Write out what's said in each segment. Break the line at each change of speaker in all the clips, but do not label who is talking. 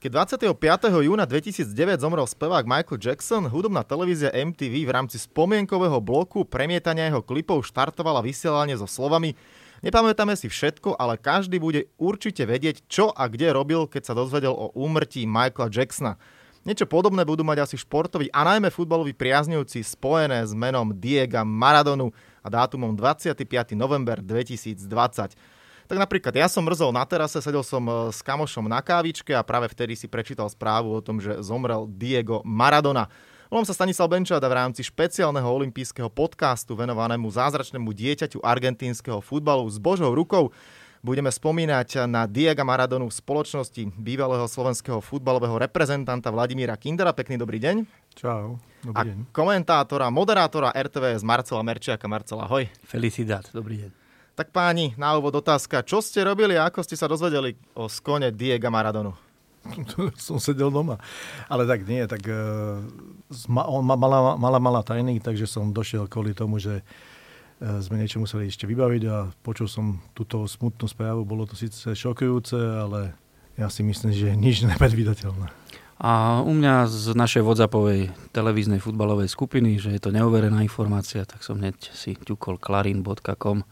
Keď 25. júna 2009 zomrel spevák Michael Jackson, hudobná televízia MTV v rámci spomienkového bloku premietania jeho klipov štartovala vysielanie so slovami Nepamätáme si všetko, ale každý bude určite vedieť, čo a kde robil, keď sa dozvedel o úmrtí Michaela Jacksona. Niečo podobné budú mať asi športoví a najmä futbaloví priaznivci spojené s menom Diega Maradonu a dátumom 25. november 2020. Tak napríklad ja som mrzol na terase, sedel som e, s kamošom na kávičke a práve vtedy si prečítal správu o tom, že zomrel Diego Maradona. Volám sa Stanislav Benčada v rámci špeciálneho olympijského podcastu venovanému zázračnému dieťaťu argentínskeho futbalu s Božou rukou. Budeme spomínať na Diego Maradonu v spoločnosti bývalého slovenského futbalového reprezentanta Vladimíra Kindera. Pekný dobrý deň.
Čau,
dobrý deň. A komentátora, moderátora RTVS Marcela Merčiaka. Marcela, hoj.
Felicidad, dobrý deň.
Tak páni, na úvod otázka. Čo ste robili a ako ste sa dozvedeli o skone Diega Maradonu?
som sedel doma. Ale tak nie, tak uh, on mala, mala, mala tajný, takže som došiel kvôli tomu, že uh, sme niečo museli ešte vybaviť a počul som túto smutnú správu. Bolo to síce šokujúce, ale ja si myslím, že nič nepredvídateľné.
A u mňa z našej WhatsAppovej televíznej futbalovej skupiny, že je to neuverená informácia, tak som hneď si ťukol klarin.com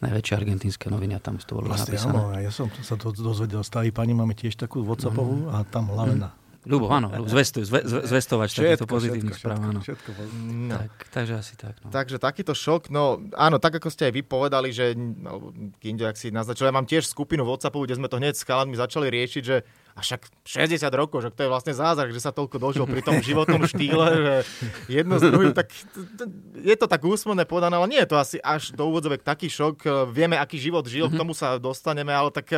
najväčšie argentínske noviny a tam to bolo vlastne, napísané.
Áno, ja som sa to dozvedel. Staví pani máme tiež takú Whatsappovú mm. a tam hlavená. Mm.
Ľubo, áno, zvestuj, zve, zvestovať všetko, takýchto pozitívnych správ, áno.
Všetko,
no. tak, takže asi tak. No.
Takže takýto šok, no áno, tak ako ste aj vy povedali, že, no, Kindo, ak si naznačil, ja mám tiež skupinu WhatsAppu, kde sme to hneď s chalanmi začali riešiť, že a však 60 rokov, že to je vlastne zázrak, že sa toľko dožil pri tom životnom štýle, že jedno z druhým, tak je to tak úsmevné povedané, ale nie je to asi až do úvodzovek taký šok. Vieme, aký život žil, mm-hmm. k tomu sa dostaneme, ale tak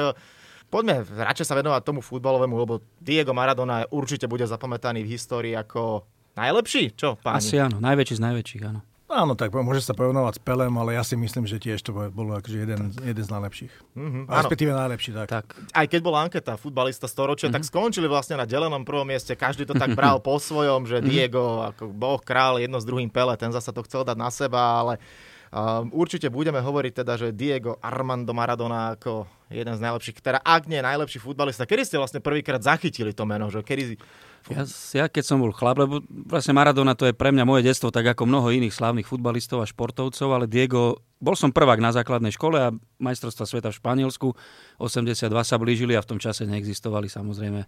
poďme radšej sa venovať tomu futbalovému, lebo Diego Maradona určite bude zapamätaný v histórii ako najlepší, čo páni?
Asi áno, najväčší z najväčších, áno.
Áno, tak môže sa porovnávať s Pelem, ale ja si myslím, že tiež to bolo akože jeden, jeden z najlepších. Mm-hmm, Respektíve najlepší, tak. tak.
Aj keď bola anketa futbalista storočia, mm-hmm. tak skončili vlastne na delenom prvom mieste. Každý to tak bral po svojom, že mm-hmm. Diego ako boh, král, jedno s druhým Pele, ten zasa to chcel dať na seba, ale um, určite budeme hovoriť teda, že Diego Armando Maradona ako jeden z najlepších, teda ak nie najlepší futbalista. Kedy ste vlastne prvýkrát zachytili to meno? Že kedy
ja, ja keď som bol chlap, lebo vlastne Maradona to je pre mňa moje detstvo, tak ako mnoho iných slávnych futbalistov a športovcov, ale Diego, bol som prvák na základnej škole a majstrovstva sveta v Španielsku, 82 sa blížili a v tom čase neexistovali samozrejme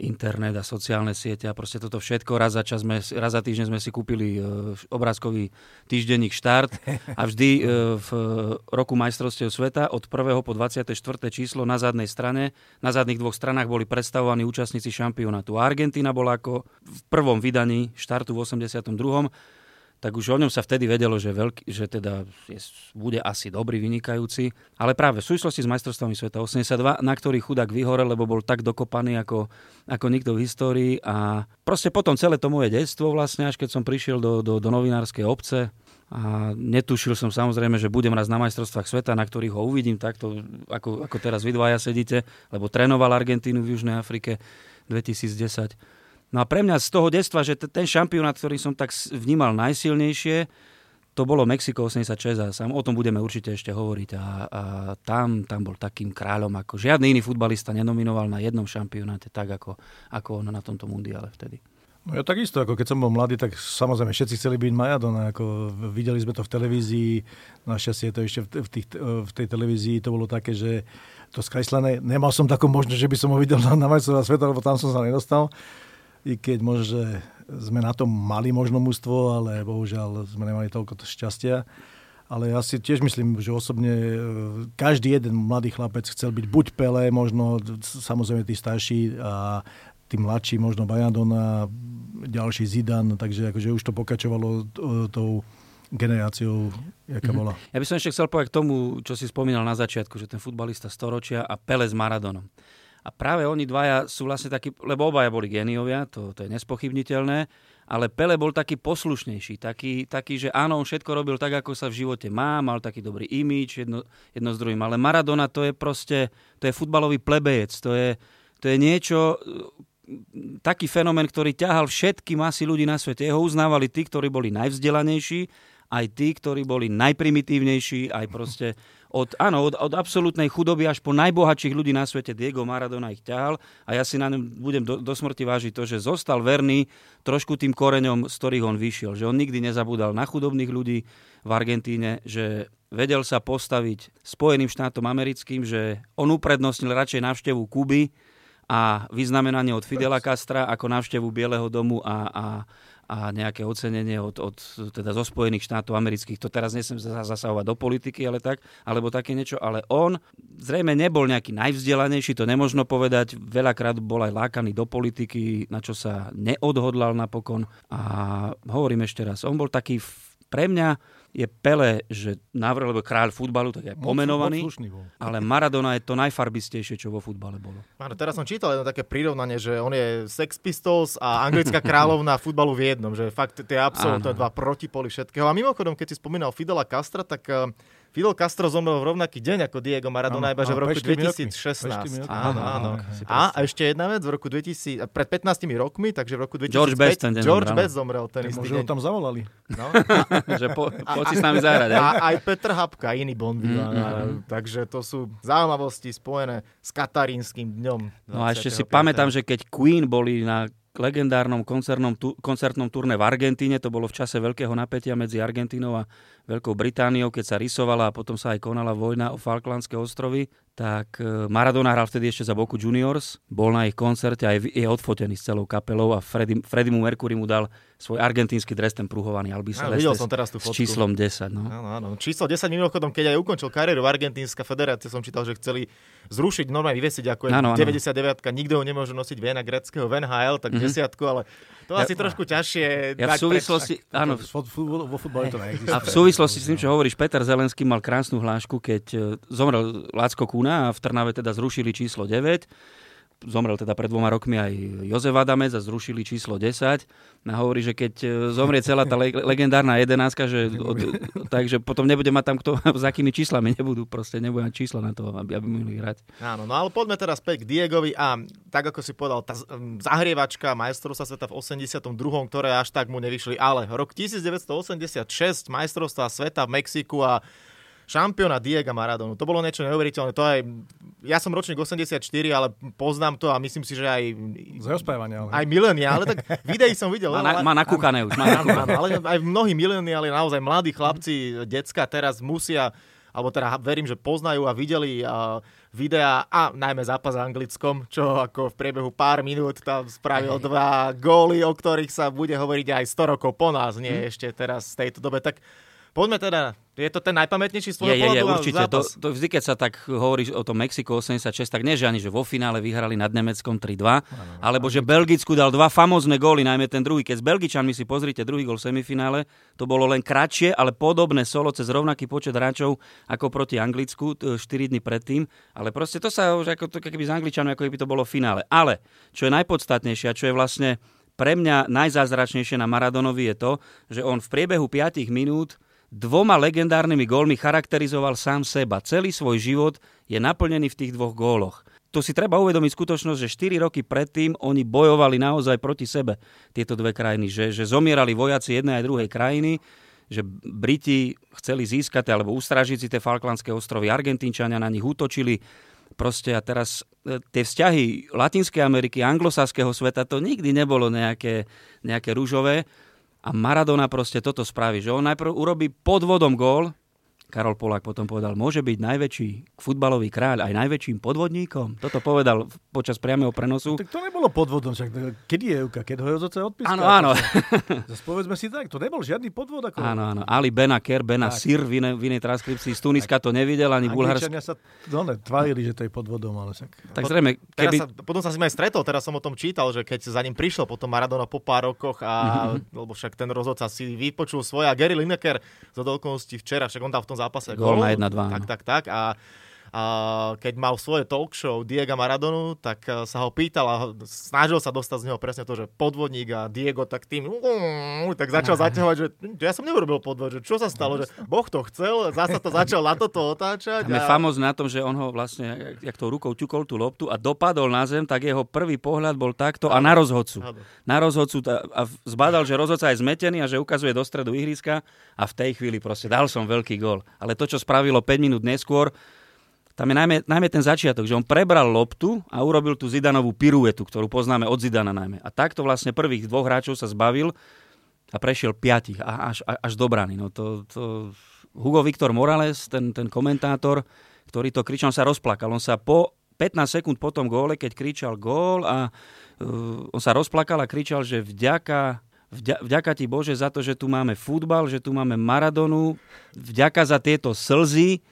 internet a sociálne siete a proste toto všetko. Raz za, čas sme, raz za týždeň sme si kúpili e, obrázkový týždenník Štart a vždy e, v roku majstrovstiev sveta od 1. po 24. číslo na zadnej strane, na zadných dvoch stranách boli predstavovaní účastníci šampionátu. Argentína bola ako v prvom vydaní Štartu v 82 tak už o ňom sa vtedy vedelo, že, veľký, že teda je, bude asi dobrý, vynikajúci. Ale práve v súvislosti s majstrovstvami sveta 82, na ktorý chudák vyhorel, lebo bol tak dokopaný ako, ako nikto v histórii. A proste potom celé to moje detstvo vlastne, až keď som prišiel do, do, do novinárskej obce, a netušil som samozrejme, že budem raz na majstrovstvách sveta, na ktorých ho uvidím takto, ako, ako teraz vy dvaja sedíte, lebo trénoval Argentínu v Južnej Afrike 2010. No a pre mňa z toho detstva, že ten šampionát, ktorý som tak vnímal najsilnejšie, to bolo Mexiko 86 a sam, o tom budeme určite ešte hovoriť. A, a tam, tam bol takým kráľom, ako žiadny iný futbalista nenominoval na jednom šampionáte tak, ako, ako on na tomto mundiale vtedy.
No ja takisto, ako keď som bol mladý, tak samozrejme všetci chceli byť Maradona. Ako videli sme to v televízii, našťastie to ešte v, tých, v tej televízii to bolo také, že to skreslené, nemal som takú možnosť, že by som ho videl na, na sveta, lebo tam som sa nedostal i keď možno, že sme na tom mali možno mústvo, ale bohužiaľ sme nemali toľko šťastia. Ale ja si tiež myslím, že osobne e, každý jeden mladý chlapec chcel byť buď Pele, možno samozrejme tí starší a tí mladší, možno Bajadona, ďalší Zidan, takže akože už to pokračovalo e, tou generáciou, jaká mm-hmm. bola.
Ja by som ešte chcel povedať k tomu, čo si spomínal na začiatku, že ten futbalista storočia a Pele s Maradonom. A práve oni dvaja sú vlastne takí, lebo obaja boli géniovia, to, to je nespochybniteľné, ale Pele bol taký poslušnejší, taký, taký, že áno, on všetko robil tak, ako sa v živote má, mal taký dobrý imič, jedno, jedno s druhým. Ale Maradona to je proste, to je futbalový plebejec, to je, to je niečo, taký fenomén, ktorý ťahal všetky masy ľudí na svete. Jeho uznávali tí, ktorí boli najvzdelanejší, aj tí, ktorí boli najprimitívnejší, aj proste od, áno, od, od absolútnej chudoby až po najbohatších ľudí na svete Diego Maradona ich ťahal a ja si na ňom budem do, do smrti vážiť to, že zostal verný trošku tým koreňom, z ktorých on vyšiel. Že on nikdy nezabudal na chudobných ľudí v Argentíne, že vedel sa postaviť Spojeným štátom americkým, že on uprednostnil radšej návštevu Kuby a vyznamenanie od Fidela Castra ako návštevu Bieleho domu a, a a nejaké ocenenie od, od teda zo Spojených štátov amerických. To teraz nesem zasahovať do politiky, ale tak, alebo také niečo. Ale on zrejme nebol nejaký najvzdelanejší, to nemožno povedať. Veľakrát bol aj lákaný do politiky, na čo sa neodhodlal napokon. A hovorím ešte raz, on bol taký pre mňa je Pele, že navrh, lebo kráľ futbalu, tak je pomenovaný, ale Maradona je to najfarbistejšie, čo vo futbale bolo.
Áno, teraz som čítal jedno také prirovnanie, že on je Sex Pistols a anglická kráľovná futbalu v jednom, že fakt tie absolútne dva protipoli všetkého. A mimochodom, keď si spomínal Fidela Castra, tak uh, Fidel Castro zomrel v rovnaký deň ako Diego Maradona, iba že v roku 2016. Áno, áno. A, a ešte jedna vec, v roku 2000, pred 15 rokmi, takže v roku 2005,
George Best ten
George Best zomrel ten istý
deň. ho tam zavolali.
No. že po, poď si s nami zahrať.
A, aj Petr Hapka, iný Bond mm-hmm. Takže to sú zaujímavosti spojené s katarínskym dňom.
No a ešte si pamätám, že keď Queen boli na legendárnom koncertnom, tu, koncertnom turné v Argentíne. To bolo v čase veľkého napätia medzi Argentínou a Veľkou Britániou, keď sa rysovala a potom sa aj konala vojna o Falklandské ostrovy, tak e, Maradona hral vtedy ešte za Boku Juniors, bol na ich koncerte a je odfotený s celou kapelou a Freddy, Freddy mu Mercury mu dal svoj argentínsky dres, ten prúhovaný Albi
ja, videl som teraz tú fotku.
S číslom 10. No.
Áno, áno. Číslo 10 mimochodom, keď aj ukončil kariéru v Argentínska federácia, som čítal, že chceli zrušiť, normálne vyvesiť, ako je áno, 99 nikto ho nemôže nosiť Viena greckého v NHL, tak mm-hmm. desiatku, ale to ja, asi trošku ťažšie.
Ja v súvislosti, preč, áno,
vo futbale to neexistuje.
A v súvislosti s tým, čo hovoríš, Peter Zelenský mal krásnu hlášku, keď e, zomrel Lácko Kuna a v Trnave teda zrušili číslo 9 zomrel teda pred dvoma rokmi aj Jozef Adamec a zrušili číslo 10. A hovorí, že keď e, zomrie celá tá le- legendárna jedenáctka, že od, takže potom nebude mať tam kto, s akými číslami nebudú, proste nebudú mať čísla na to, aby, aby mohli hrať.
Áno, no ale poďme teraz späť k Diegovi a tak ako si povedal, tá zahrievačka majstrovstva sveta v 82., ktoré až tak mu nevyšli, ale rok 1986, majstrovstva sveta v Mexiku a šampióna Diego Maradonu. To bolo niečo neuveriteľné. To aj, ja som ročník 84, ale poznám to a myslím si, že aj...
Z rozprávania.
Ale... Aj mileniále, tak videí som videl.
Má, na, má nakúkané už. Má
nakúkané. ale aj mnohí mileniáli, naozaj mladí chlapci, decka teraz musia alebo teda verím, že poznajú a videli uh, videá a najmä zápas anglickom, čo ako v priebehu pár minút tam spravil dva góly, o ktorých sa bude hovoriť aj 100 rokov po nás, nie hmm. ešte teraz v tejto dobe. Tak poďme teda je to ten najpamätnejší z tvojho je,
je, určite. To, to, vždy, keď sa tak hovorí o tom Mexiko 86, tak nie, že ani že vo finále vyhrali nad Nemeckom 3-2, alebo že Belgicku dal dva famózne góly, najmä ten druhý. Keď s Belgičanmi si pozrite druhý gól v semifinále, to bolo len kratšie, ale podobné solo cez rovnaký počet hráčov ako proti Anglicku 4 dní predtým. Ale proste to sa už ako, to, keby s Angličanmi, ako keby to bolo v finále. Ale čo je najpodstatnejšie a čo je vlastne pre mňa najzázračnejšie na Maradonovi je to, že on v priebehu 5 minút dvoma legendárnymi gólmi charakterizoval sám seba. Celý svoj život je naplnený v tých dvoch góloch. To si treba uvedomiť skutočnosť, že 4 roky predtým oni bojovali naozaj proti sebe, tieto dve krajiny. Že, že zomierali vojaci jednej aj druhej krajiny, že Briti chceli získať alebo ustražiť si tie Falklandské ostrovy, Argentínčania na nich útočili. Proste a teraz e, tie vzťahy Latinskej Ameriky, anglosaského sveta, to nikdy nebolo nejaké, nejaké rúžové. A Maradona proste toto spraví, že on najprv urobí podvodom gól, Karol Polák potom povedal, môže byť najväčší futbalový kráľ aj najväčším podvodníkom. Toto povedal počas priamého prenosu.
No, tak to nebolo podvodom, však kedy je Euka, keď ho Jozoce odpískal.
Áno, áno.
Zas povedzme si tak, to nebol žiadny podvod. Ako...
Áno, áno. Ali Bena Ker, Bena tak. Sir v inej, v inej transkripcii z Tuniska to nevidel, ani Bulharska.
sa no, ne, tvárili, že to je podvodom, ale však...
Tak zrejme,
keby... Sa, potom sa si ma aj stretol, teraz som o tom čítal, že keď za ním prišiel potom Maradona po pár rokoch a mm-hmm. lebo však ten rozhodca si vypočul svoje a Gary Lineker z okolností včera, však on dal v tom zápase
gól na 1-2.
Tak, tak, tak. A a keď mal svoje talk show Diego Maradonu, tak e, sa ho pýtal a snažil sa dostať z neho presne to, že podvodník a Diego tak tým tak začal zaťahovať, že ja som neurobil podvod, že čo sa stalo, že Boh to chcel, zasa to začal na toto otáčať.
Tam a... je famóz na tom, že on ho vlastne, jak tou rukou ťukol tú loptu a dopadol na zem, tak jeho prvý pohľad bol takto a na rozhodcu. Na rozhodcu a zbadal, že rozhodca je zmetený a že ukazuje do stredu ihriska a v tej chvíli proste dal som veľký gol. Ale to, čo spravilo 5 minút neskôr, tam je najmä, najmä ten začiatok, že on prebral loptu a urobil tú Zidanovú piruetu, ktorú poznáme od Zidana najmä. A takto vlastne prvých dvoch hráčov sa zbavil a prešiel piatich a až, až do brany. No to, to... Hugo Viktor Morales, ten, ten komentátor, ktorý to kričal, sa rozplakal. On sa po 15 sekúnd po tom góle, keď kričal gól a uh, on sa rozplakal a kričal, že vďaka vďaka ti Bože za to, že tu máme futbal, že tu máme Maradonu, vďaka za tieto slzy,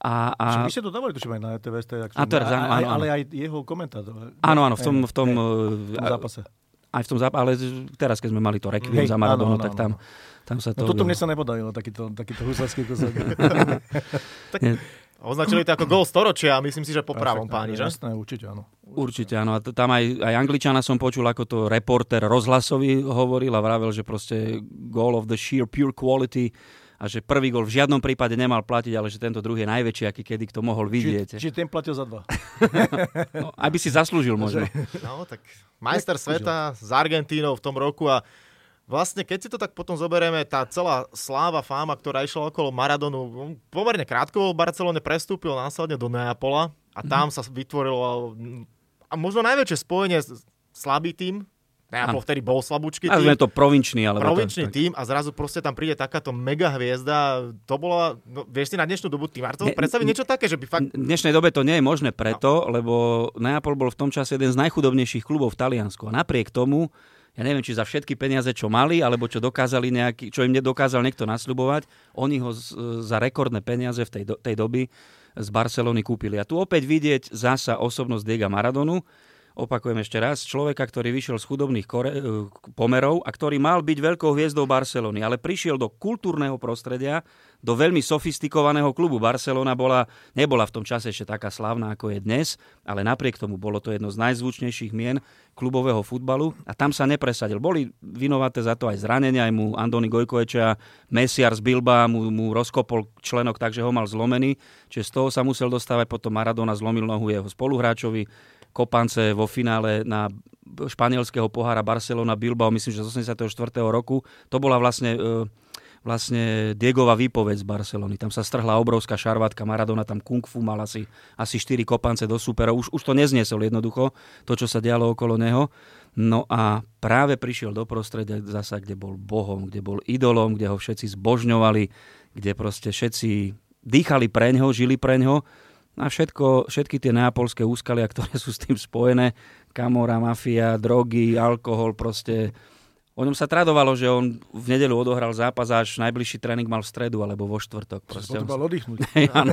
a, a...
Však vy ste to dávali, tuším aj na ETVS,
a teraz, áno, áno,
ale aj jeho komentátor.
Áno, áno, v tom, v tom,
v tom zápase.
Aj v tom zápase, ale teraz, keď sme mali to rekviem za Maradonu, tak tam, tam sa to...
No, toto mne sa nepodarilo, takýto, takýto husarský kúsok.
tak označili to ako gol storočia a myslím si, že po pravom páni, že?
Jasné, určite áno.
Určite áno. A tam aj, aj Angličana som počul, ako to reporter rozhlasový hovoril a vravel, že proste goal of the sheer pure quality a že prvý gol v žiadnom prípade nemal platiť, ale že tento druhý je najväčší, aký kedy kto mohol vidieť.
Čiže, čiže ten platil za dva.
no, aby si zaslúžil možno.
No, tak majster sveta s Argentínou v tom roku a vlastne keď si to tak potom zoberieme, tá celá sláva, fáma, ktorá išla okolo Maradonu, pomerne krátko v Barcelone prestúpil následne do Neapola a tam mm. sa vytvorilo a možno najväčšie spojenie slabý tým Neapol vtedy bol slabúčky
tým. sme to provinčný, ale
provinčný to, tým a zrazu proste tam príde takáto mega hviezda. To bola, no, vieš si na dnešnú dobu tým Marto ne, predstaviť niečo také, že by fakt...
V dnešnej dobe to nie je možné preto, no. lebo Neapol bol v tom čase jeden z najchudobnejších klubov v Taliansku. A napriek tomu, ja neviem, či za všetky peniaze, čo mali, alebo čo dokázali nejaký, čo im nedokázal niekto nasľubovať, oni ho z, za rekordné peniaze v tej, do, tej doby z Barcelony kúpili. A tu opäť vidieť zasa osobnosť Diega Maradonu, opakujem ešte raz, človeka, ktorý vyšiel z chudobných kore- e, pomerov a ktorý mal byť veľkou hviezdou Barcelony, ale prišiel do kultúrneho prostredia, do veľmi sofistikovaného klubu. Barcelona bola, nebola v tom čase ešte taká slavná, ako je dnes, ale napriek tomu bolo to jedno z najzvučnejších mien klubového futbalu a tam sa nepresadil. Boli vinovaté za to aj zranenia, aj mu Andoni Gojkoeča, Mesiar z Bilba mu, mu rozkopol členok, takže ho mal zlomený, čiže z toho sa musel dostávať, potom Maradona zlomil nohu jeho spoluhráčovi, kopance vo finále na španielského pohára Barcelona Bilbao, myslím, že z 84. roku. To bola vlastne e, vlastne Diegova výpoveď z Barcelony. Tam sa strhla obrovská šarvátka, Maradona tam kung fu mal asi, asi 4 kopance do superov. Už, už to nezniesol jednoducho, to, čo sa dialo okolo neho. No a práve prišiel do prostredia zasa, kde bol bohom, kde bol idolom, kde ho všetci zbožňovali, kde proste všetci dýchali preňho, žili preňho a všetko, všetky tie neapolské úskalia, ktoré sú s tým spojené, kamora, mafia, drogy, alkohol, proste O ňom sa tradovalo, že on v nedelu odohral zápas a až najbližší tréning mal v stredu alebo vo štvrtok.
Proste. Potreboval oddychnúť.
Áno.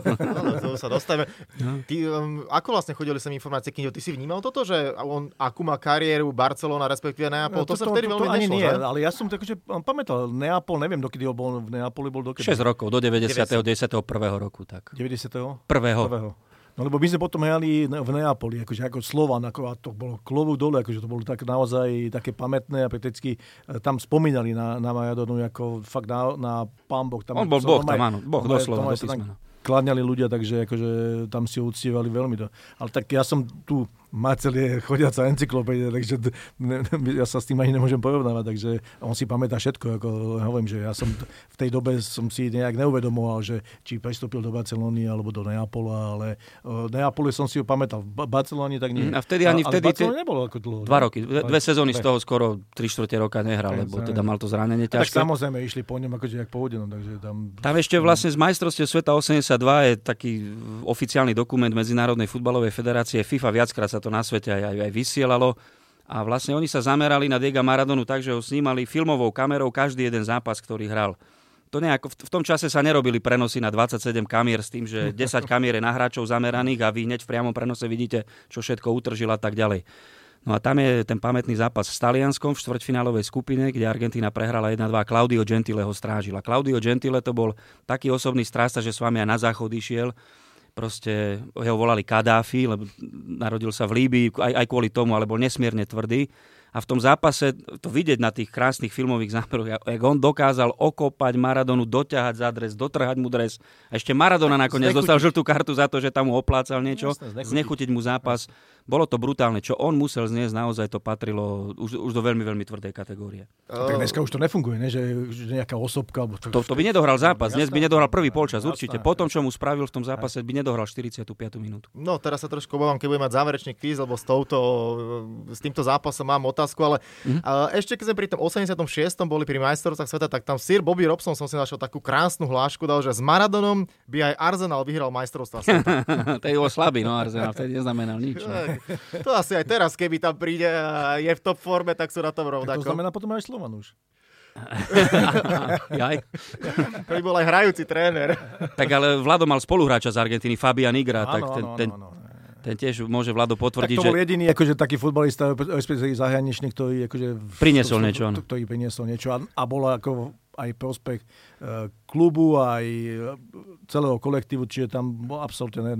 to sa dostaneme. No. Ty, um, ako vlastne chodili sem informácie, Kinio, ty si vnímal toto, že on akú má kariéru Barcelona, respektíve Neapol? No, to, to, sa vtedy to, to, veľmi
ani
nešlo,
nie,
že?
ale ja som tak, že pamätal, Neapol, neviem, dokedy bol v Neapoli, bol dokedy.
6 rokov, do 90. 90. 91. roku. Tak.
90.
Prvého. Prvého.
No lebo my sme potom hrali v Neapoli, akože ako Slovan, ako, a to bolo klovu dole, akože to bolo tak naozaj také pamätné a prakticky e, tam spomínali na, na Majadonu ako fakt na, na pán Boh.
Tam, On bol Boh tam, áno, Boh doslova, do písmena.
Kladňali ľudia, takže akože tam si uctievali veľmi. To. Ale tak ja som tu Marcel je chodiaca encyklopédia, takže ne, ne, ja sa s tým ani nemôžem porovnávať, takže on si pamätá všetko, ako hovorím, že ja som v tej dobe som si nejak neuvedomoval, že či prestúpil do Barcelony alebo do Neapola, ale uh, Neapole som si ho pamätal, v Barcelone tak nie.
Mm, a vtedy ani a, vtedy...
Ale nebolo ako dlho.
Dva roky, dve, dve sezóny z toho skoro tri štvrte roka nehral, lebo teda mal to zranenie ťažké.
Tak samozrejme išli po ňom akože jak po no, takže tam...
Tam ešte vlastne z majstrovstiev sveta 82 je taký oficiálny dokument Medzinárodnej futbalovej federácie FIFA, viackrát sa to na svete aj, aj aj, vysielalo. A vlastne oni sa zamerali na Diega Maradonu tak, že ho snímali filmovou kamerou každý jeden zápas, ktorý hral. To nejako, v tom čase sa nerobili prenosy na 27 kamier s tým, že 10 kamier je na hráčov zameraných a vy hneď v priamom prenose vidíte, čo všetko utržila a tak ďalej. No a tam je ten pamätný zápas s Talianskom v štvrťfinálovej skupine, kde Argentína prehrala 1-2 Claudio Gentile ho strážila. Claudio Gentile to bol taký osobný strásta, že s vami aj na záchod išiel proste jeho volali Kadáfi, lebo narodil sa v Líbii aj, aj kvôli tomu, ale bol nesmierne tvrdý a v tom zápase to vidieť na tých krásnych filmových záberoch, jak on dokázal okopať Maradonu, doťahať za dres, dotrhať mu dres. A ešte Maradona nakoniec znechutiť. dostal žltú kartu za to, že tam mu oplácal niečo, Jasne, znechutiť. znechutiť mu zápas. Bolo to brutálne. Čo on musel zniesť, naozaj to patrilo už, už do veľmi, veľmi tvrdej kategórie.
A tak dneska už to nefunguje, ne? Že, že nejaká osobka. Alebo
to, to, by nedohral zápas. Dnes by nedohral prvý polčas, určite. Po tom, čo mu spravil v tom zápase, by nedohral 45. minútu.
No, teraz sa trošku obávam, keď budem mať záverečný kvíz, lebo s, touto, s týmto zápasom mám otázku, ale mm-hmm. ešte keď sme pri tom 86. boli pri majstrovstvách sveta, tak tam Sir Bobby Robson som si našiel takú krásnu hlášku, dal, že s Maradonom by aj Arsenal vyhral majstrovstvá sveta.
to je slabý, no Arsenal, vtedy neznamenal nič. No.
to asi aj teraz, keby tam príde a je v top forme, tak sú na tom rovnako.
To znamená potom aj Slovan už.
Jaj.
To by bol aj hrajúci tréner.
tak ale Vlado mal spoluhráča z Argentíny, Fabian Igra, áno, tak ten, áno, ten, áno. Ten tiež môže Vlado potvrdiť,
tak to bol že... jediný akože, taký futbalista, respektíve zahraničný, ktorý akože...
Priniesol niečo,
áno. Ktorý priniesol niečo a, a bol ako aj prospech e, klubu, aj e, celého kolektívu, čiže tam bol absolútne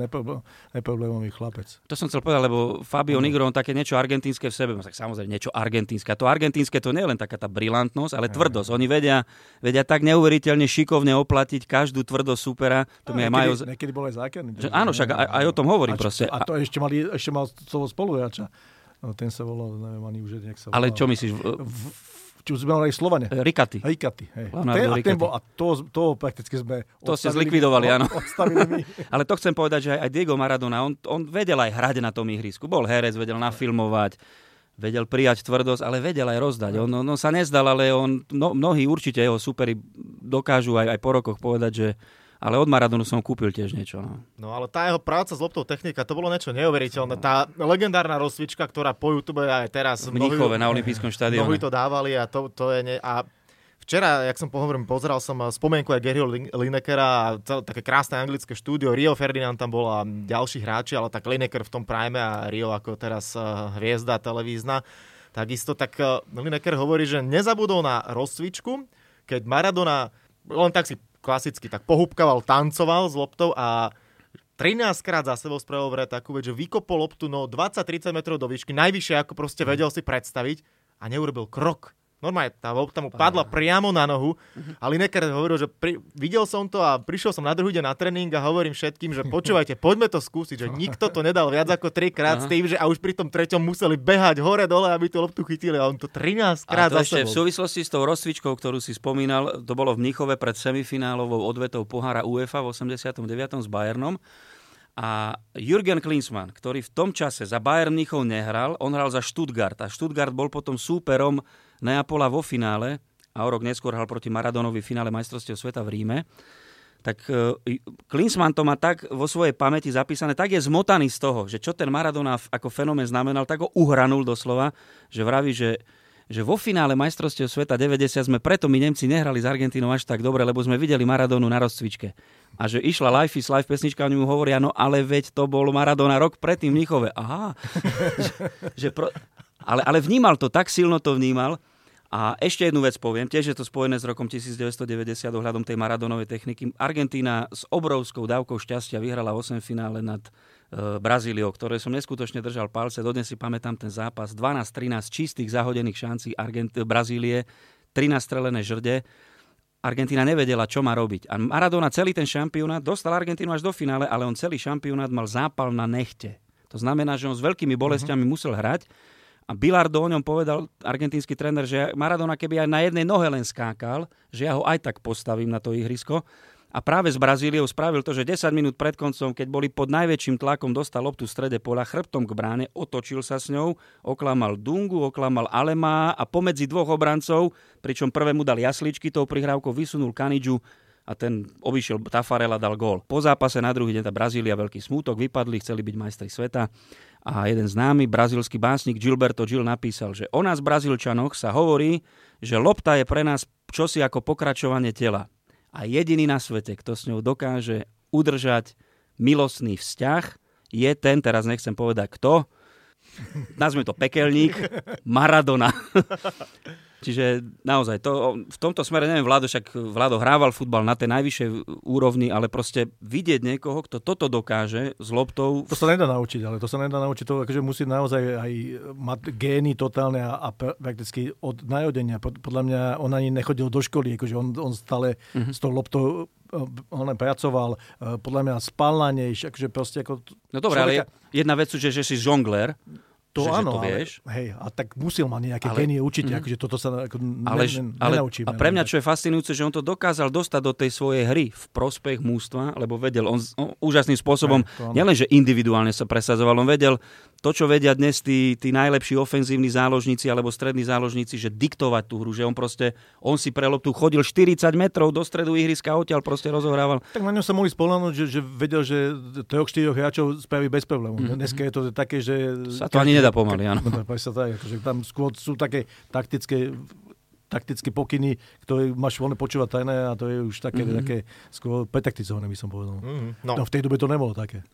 neproblémový chlapec.
To som chcel povedať, lebo Fabio Nigro, on také niečo argentínske v sebe, no tak samozrejme niečo argentínske. A to argentínske to nie je len taká tá brilantnosť, ale tvrdosť. Oni vedia, vedia tak neuveriteľne šikovne oplatiť každú tvrdosť supera. To mi aj majú...
Niekedy bol aj zákerný.
Áno, však aj, aj o tom hovorím
a,
proste.
A to ešte, mali, ešte mal toho spoluhráča. No, ten sa volal, neviem ani už, jak sa
volal. Ale čo myslíš? V,
či sme mali Slovane.
Rikaty.
Rikaty, hej. Ten, a, ten bol, a to, to prakticky sme
To ste zlikvidovali, áno. Ale to chcem povedať, že aj Diego Maradona, on, on vedel aj hrať na tom ihrisku. Bol herec, vedel nafilmovať, vedel prijať tvrdosť, ale vedel aj rozdať. On, on, on sa nezdal, ale on, no, mnohí určite jeho superi dokážu aj, aj po rokoch povedať, že ale od Maradonu som kúpil tiež niečo. No.
no ale tá jeho práca s loptou technika, to bolo niečo neuveriteľné. Tá legendárna rozcvička, ktorá po YouTube aj teraz...
V Mníchove, na Olympijskom štadióne.
Mnohí to dávali a to, to je... Ne, a Včera, jak som pohovorím, pozeral som eh, spomienku aj Garyho Linekera a cel, také krásne anglické štúdio. Rio Ferdinand tam bol a ďalší hráči, ale tak Lineker v tom prime a Rio ako teraz uh, hviezda televízna. Takisto tak uh, Lineker hovorí, že nezabudol na rozcvičku, keď Maradona len tak si klasicky tak pohúbkaval, tancoval s loptou a 13 krát za sebou spravil vraj takú vec, že vykopol loptu no 20-30 metrov do výšky, najvyššie ako proste vedel si predstaviť a neurobil krok. Normálne, tá lopta mu padla priamo na nohu a Lineker hovoril, že pri, videl som to a prišiel som na druhý deň na tréning a hovorím všetkým, že počúvajte, poďme to skúsiť, že nikto to nedal viac ako 3 krát s tým, že a už pri tom treťom museli behať hore dole, aby tú loptu chytili a on to 13 krát a to
ešte v súvislosti s tou rozcvičkou, ktorú si spomínal, to bolo v Mnichove pred semifinálovou odvetou pohára UEFA v 89. s Bayernom. A Jürgen Klinsmann, ktorý v tom čase za Bayern Mnichov nehral, on hral za Stuttgart. A Stuttgart bol potom súperom Neapola vo finále a o rok neskôr hral proti Maradonovi v finále majstrovstiev sveta v Ríme. Tak e, Klinsmann to má tak vo svojej pamäti zapísané, tak je zmotaný z toho, že čo ten Maradona ako fenomén znamenal, tak ho uhranul doslova, že vraví, že že vo finále majstrovstiev sveta 90 sme preto my Nemci nehrali s Argentínou až tak dobre, lebo sme videli Maradonu na rozcvičke a že išla Life is Life pesnička, oni mu hovoria, no ale veď to bol Maradona rok predtým v Mnichove. Aha. že, že pro... ale, ale vnímal to, tak silno to vnímal. A ešte jednu vec poviem, tiež je to spojené s rokom 1990 ohľadom tej Maradonovej techniky. Argentína s obrovskou dávkou šťastia vyhrala 8 finále nad e, Brazíliou, ktoré som neskutočne držal palce. Dodnes si pamätám ten zápas. 12-13 čistých zahodených šancí Argent- Brazílie, 13 strelené žrde Argentína nevedela, čo má robiť. A Maradona celý ten šampionát dostal Argentínu až do finále, ale on celý šampionát mal zápal na nechte. To znamená, že on s veľkými bolestiami uh-huh. musel hrať. A Bilardo o ňom povedal, argentínsky tréner, že Maradona keby aj na jednej nohe len skákal, že ja ho aj tak postavím na to ihrisko. A práve s Brazíliou spravil to, že 10 minút pred koncom, keď boli pod najväčším tlakom, dostal loptu v strede pola chrbtom k bráne, otočil sa s ňou, oklamal Dungu, oklamal Alemá a pomedzi dvoch obrancov, pričom prvému dal jasličky, tou prihrávkou vysunul Kanidžu a ten obišiel Tafarela, dal gól. Po zápase na druhý deň tá Brazília veľký smútok, vypadli, chceli byť majstri sveta a jeden známy brazilský básnik Gilberto Gil napísal, že o nás Brazílčanoch sa hovorí, že lopta je pre nás čosi ako pokračovanie tela a jediný na svete, kto s ňou dokáže udržať milostný vzťah, je ten, teraz nechcem povedať kto, nazvime to pekelník, Maradona. Čiže naozaj, to, v tomto smere, neviem, Vlado, však Vlado hrával futbal na tej najvyššej úrovni, ale proste vidieť niekoho, kto toto dokáže s loptou...
To sa nedá naučiť, ale to sa nedá naučiť, to akože musí naozaj aj mať gény totálne a, a prakticky od najodenia. Podľa mňa on ani nechodil do školy, akože on, on stále mm-hmm. s tou loptou eh, on pracoval, eh, podľa mňa spal na nej, akože proste ako...
No dobré, človeka... ale jedna vec, že, že si žongler,
to
že,
áno,
že to vieš.
Ale, hej, a tak musel ma nejaké ale, genie učiť, mm, akože toto sa ako
ale,
ne,
ale,
nenaučíme.
A pre mňa, čo je fascinujúce, že on to dokázal dostať do tej svojej hry v prospech mústva, lebo vedel, on, on úžasným spôsobom, nielenže individuálne sa presadzoval, on vedel to, čo vedia dnes tí, tí najlepší ofenzívni záložníci alebo strední záložníci, že diktovať tú hru, že on proste, on si pre loptu chodil 40 metrov do stredu ihriska a odtiaľ proste rozohrával.
Tak na ňom sa mohli spolahnuť, že, že vedel, že troch, štyroch hráčov spraví bez problémov. Mm-hmm. Dneska je to také, že...
Sa to ani nedá pomaly, áno.
No, sa tak, akože tam skôr sú také taktické taktické pokyny, ktoré máš voľne počúvať tajné a to je už také, mm-hmm. také skôr pretaktizované, by som povedal. Mm-hmm. No. no. v tej dobe to nebolo také.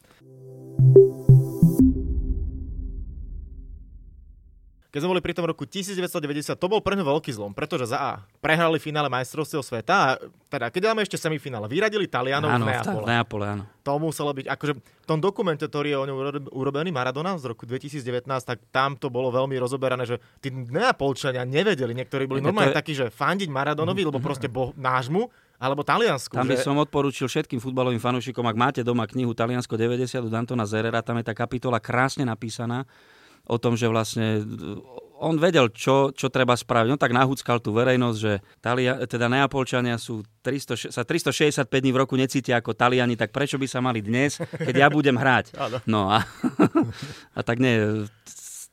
Keď sme boli pri tom roku 1990, to bol pre ňu veľký zlom, pretože za A prehrali finále majstrovstiev sveta a teda keď dáme ešte semifinále, vyradili Talianov áno, v Neapole.
V Neapole, áno.
To muselo byť, akože v tom dokumente, ktorý je o ňom urobený Maradona z roku 2019, tak tam to bolo veľmi rozoberané, že tí Neapolčania nevedeli, niektorí boli normálne je... takí, že fandiť Maradonovi, lebo proste boh nášmu, alebo Taliansku.
Tam by
že...
som odporúčil všetkým futbalovým fanúšikom, ak máte doma knihu Taliansko 90 od Antona Zerera, tam je tá kapitola krásne napísaná o tom, že vlastne on vedel, čo, čo treba spraviť. On tak nahúckal tú verejnosť, že Talia, teda Neapolčania sú 300, sa 365 dní v roku necítia ako Taliani, tak prečo by sa mali dnes, keď ja budem hrať? No a, a tak nie,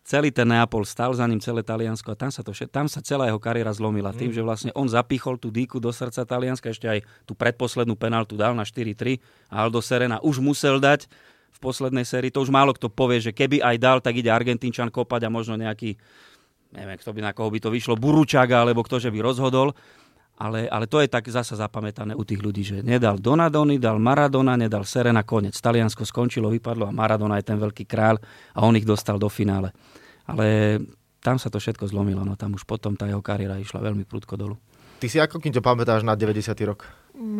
celý ten Neapol stal za ním celé Taliansko a tam sa, to, tam sa celá jeho kariéra zlomila. Tým, mm. že vlastne on zapichol tú dýku do srdca Talianska, ešte aj tú predposlednú penáltu dal na 4-3 a Aldo Serena už musel dať, v poslednej sérii. To už málo kto povie, že keby aj dal, tak ide Argentínčan kopať a možno nejaký, neviem, kto by, na koho by to vyšlo, Buručaga, alebo kto, že by rozhodol. Ale, ale to je tak zasa zapamätané u tých ľudí, že nedal Donadoni, dal Maradona, nedal Serena, konec. Taliansko skončilo, vypadlo a Maradona je ten veľký kráľ a on ich dostal do finále. Ale tam sa to všetko zlomilo, no tam už potom tá jeho kariéra išla veľmi prudko dolu.
Ty si ako kým to pamätáš na 90. rok?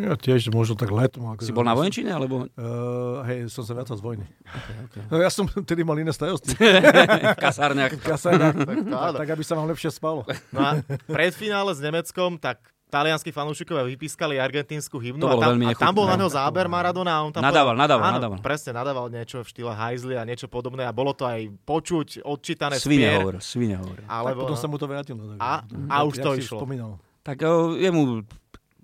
Ja tiež možno tak letom. Ako
si bol na vojenčine, alebo?
Uh, hej, som sa vracal z vojny. Okay, okay. No ja som tedy mal iné starosti.
v kasárniach.
V kasárniach. tak, tak, aby sa vám lepšie spalo.
No a predfinále s Nemeckom, tak talianskí fanúšikovia vypískali argentínsku hymnu
a
tam, a tam bol na neho záber Maradona a on tam
nadával, povedal, nadával,
áno,
nadával.
presne nadával niečo v štýle hajzli a niečo podobné a bolo to aj počuť, odčítané
Svine hovor, svine hovor.
Alebo, tak potom no. sa mu to vrátilo.
A, a, a už to išlo.
Spomínal.
Tak jemu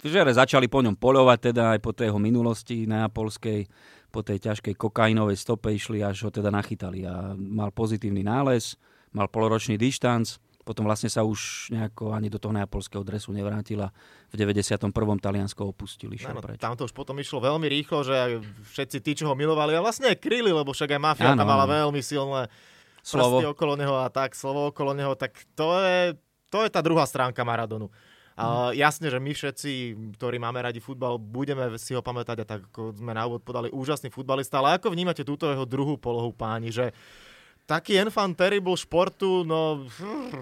žere začali po ňom polovať, teda aj po tej jeho minulosti neapolskej, po tej ťažkej kokainovej stope išli, až ho teda nachytali a mal pozitívny nález, mal poloročný dištanc, potom vlastne sa už nejako ani do toho neapolského dresu nevrátila. V 91. Taliansko opustili.
No, tam to už potom išlo veľmi rýchlo, že všetci tí, čo ho milovali, a vlastne aj kryli, lebo však aj mafia tam mala veľmi silné slovo okolo neho a tak, slovo okolo neho, tak to je, to je tá druhá stránka Maradonu. Uh, jasne, že my všetci, ktorí máme radi futbal, budeme si ho pamätať a tak ako sme na úvod podali úžasný futbalista, ale ako vnímate túto jeho druhú polohu páni, že taký enfant terrible športu, no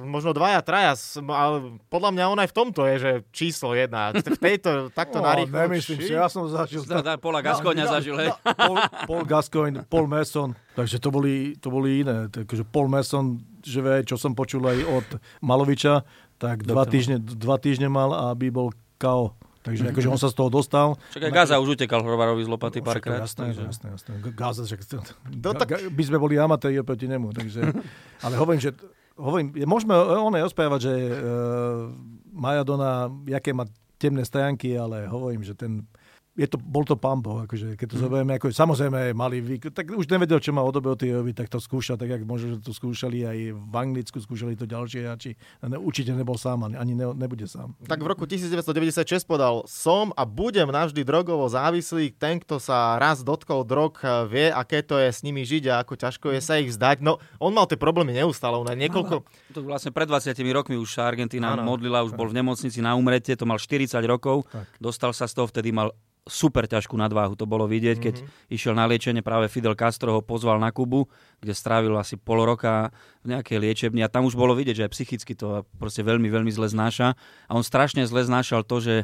možno dvaja, traja, ale podľa mňa on aj v tomto je, že číslo jedna. V tejto, takto no, narýchlo.
Nemyslím si, ja som zažil.
Da, da, Paula Gascoigne no, zažil, hej. No,
Paul, Paul Gascoigne, Paul Mason, takže to boli, to boli iné. Takže Paul Mason, že vie, čo som počul aj od Maloviča, tak dva týždne, dva týždne mal, aby bol KO. Takže mm-hmm. akože on sa z toho dostal.
Však aj Gaza už utekal Hrvarovi z lopaty no, párkrát.
Jasné, takže... jasné, jasné. Gaza, však... Do, tak... by sme boli amatéri proti nemu. Takže... Ale hovorím, že hovorím, môžeme oné ospievať, že uh, Maradona, jaké má temné stránky, ale hovorím, že ten je to, bol to pambo, akože, keď to mm. zoberieme, ako, samozrejme mali, tak už nevedel, čo má od robiť, tak to skúšal, tak ako možno, že to skúšali aj v Anglicku, skúšali to ďalšie hráči. Ne, určite nebol sám, ani ne, nebude sám.
Tak v roku 1996 podal, som a budem navždy drogovo závislý, ten, kto sa raz dotkol drog, vie, aké to je s nimi žiť a ako ťažko je sa ich vzdať. No, on mal tie problémy neustále, on niekoľko...
To vlastne pred 20 rokmi už sa Argentína modlila, už bol v nemocnici na umrete, to mal 40 rokov, tak. dostal sa z toho, vtedy mal super ťažkú nadváhu, to bolo vidieť, keď mm-hmm. išiel na liečenie, práve Fidel Castro ho pozval na Kubu, kde strávil asi pol roka v nejakej liečebni a tam už bolo vidieť, že aj psychicky to proste veľmi, veľmi zle znáša a on strašne zle znášal to, že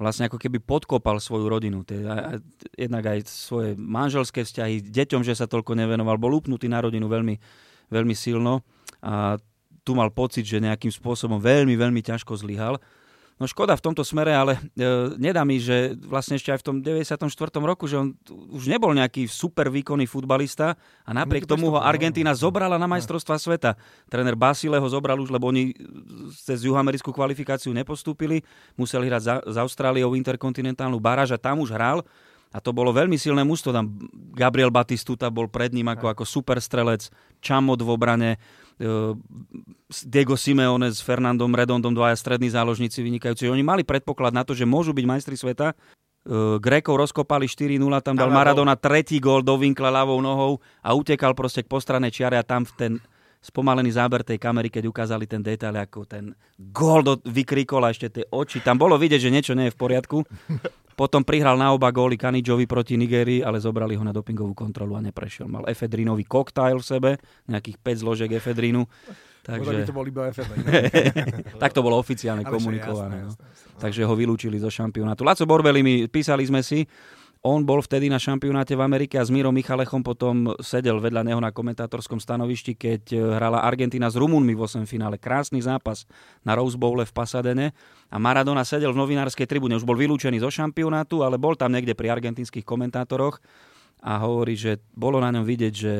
vlastne ako keby podkopal svoju rodinu. Jednak aj svoje manželské vzťahy, deťom, že sa toľko nevenoval, bol upnutý na rodinu veľmi, veľmi silno a tu mal pocit, že nejakým spôsobom veľmi, veľmi ťažko zlyhal. No škoda v tomto smere, ale e, nedá mi, že vlastne ešte aj v tom 94. roku, že on už nebol nejaký super výkonný futbalista a napriek tomu ho Argentína zobrala na majstrovstva sveta. Tréner Basile ho zobral už, lebo oni cez juhoamerickú kvalifikáciu nepostúpili, museli hrať za, za Austráliou interkontinentálnu baráž a tam už hral a to bolo veľmi silné mužstvo. Tam Gabriel Batistuta bol pred ním ako, ako super strelec, Čamot v obrane, Diego Simeone s Fernandom Redondom, dvaja strední záložníci vynikajúci. Oni mali predpoklad na to, že môžu byť majstri sveta. E, Grékov rozkopali 4-0, tam dal Maradona tretí gól do vinkla ľavou nohou a utekal proste k postranej čiare a tam v ten spomalený záber tej kamery, keď ukázali ten detail, ako ten gól do, vykrikol a ešte tie oči. Tam bolo vidieť, že niečo nie je v poriadku. Potom prihral na oba góly Kanidžovi proti Nigérii, ale zobrali ho na dopingovú kontrolu a neprešiel. Mal efedrínový koktajl v sebe, nejakých 5 zložiek efedrínu.
Takže... to bol iba efedrín.
tak to bolo oficiálne komunikované. Jasné, jasné, jasné. Takže ho vylúčili zo šampionátu. Laco Borbeli, my písali sme si, on bol vtedy na šampionáte v Amerike a s Mírom Michalechom potom sedel vedľa neho na komentátorskom stanovišti, keď eh, hrala Argentina s Rumunmi v 8 finále. Krásny zápas na Rose Bowle v Pasadene a Maradona sedel v novinárskej tribúne. Už bol vylúčený zo šampionátu, ale bol tam niekde pri argentinských komentátoroch a hovorí, že bolo na ňom vidieť, že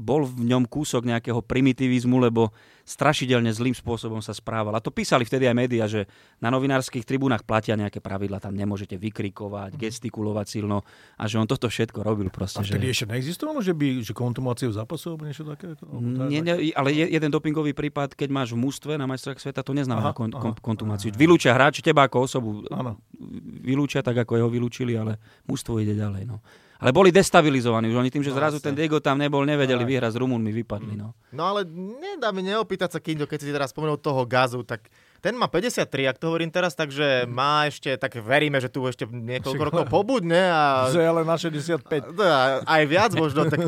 bol v ňom kúsok nejakého primitivizmu, lebo strašidelne zlým spôsobom sa správal. A to písali vtedy aj médiá, že na novinárskych tribúnach platia nejaké pravidla, tam nemôžete vykrikovať, mm. gestikulovať silno a že on toto všetko robil proste.
A vtedy že... ešte neexistovalo, že by že kontumáciu zápasov alebo niečo také?
Nie, nie, ale je, jeden dopingový prípad, keď máš v mústve na majstrách sveta, to neznamená kon, aha, kontumáciu. Vylúčia hráči teba ako osobu. Áno. Vylúčia tak, ako jeho vylúčili, ale mústvo ide ďalej. No. Ale boli destabilizovaní. Už oni tým, že no, zrazu ten Diego tam nebol, nevedeli vyhrať s Rumunmi, vypadli. No.
no ale nedá mi neopýtať sa, Kindo, keď si teraz spomenul toho gazu, tak ten má 53, ak to hovorím teraz, takže má ešte, tak veríme, že tu ešte niekoľko rokov pobudne. A...
Že ale na 65.
Aj viac možno, tak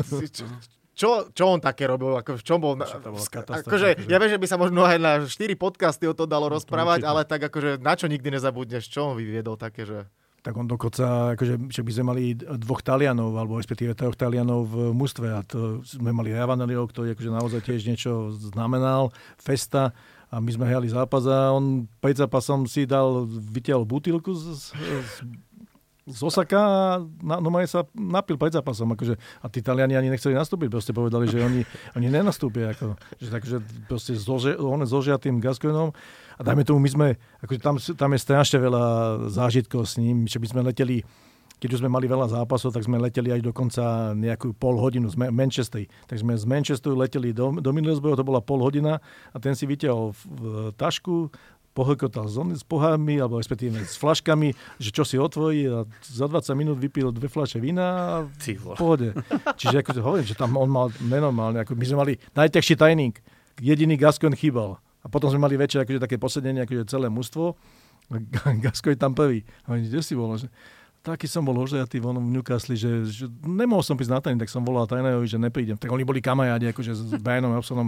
čo, čo on také robil? Ako, v čom bol? To akože, ja viem, že by sa možno aj na 4 podcasty o to dalo no, rozprávať, ale tak akože na čo nikdy nezabudneš? Čo on vyviedol také, že
tak on dokonca, akože, že by sme mali dvoch Talianov, alebo respektíve troch Talianov v mústve a to sme mali Ravanelio, ktorý akože naozaj tiež niečo znamenal, Festa a my sme hrali zápas a on pred zápasom si dal, vytiaľ butilku z, z z Osaka na, no sa napil pred zápasom. Akože, a tí Taliani ani nechceli nastúpiť. Proste povedali, že oni, oni nenastúpia. Ako, že, takže proste zože, on zožia tým Gascoinom. A dajme tomu, my sme, akože tam, tam je strašne veľa zážitkov s ním, že by sme leteli keď už sme mali veľa zápasov, tak sme leteli aj dokonca nejakú pol hodinu z Manchesteru. Tak sme z Manchesteru leteli do, do Middlesbrough, to bola pol hodina a ten si vytiahol v, v tašku, pohlkotal s, s pohármi, alebo respektíve s flaškami, že čo si otvorí a za 20 minút vypil dve fľaše vína a v pohode. Čiže ako hovorím, že tam on mal nenormálne, ako my sme mali najťažší tajník, jediný Gascon chýbal. A potom sme mali večer akože také posedenie, akože celé mužstvo. Gasko je tam prvý. A oni, kde si bol? Že, taký som bol ožajatý v Newcastle, že, že nemohol som prísť na tréning, tak som volal trénerovi, že neprídem. Tak oni boli kamajádi, akože s Brianom Robsonom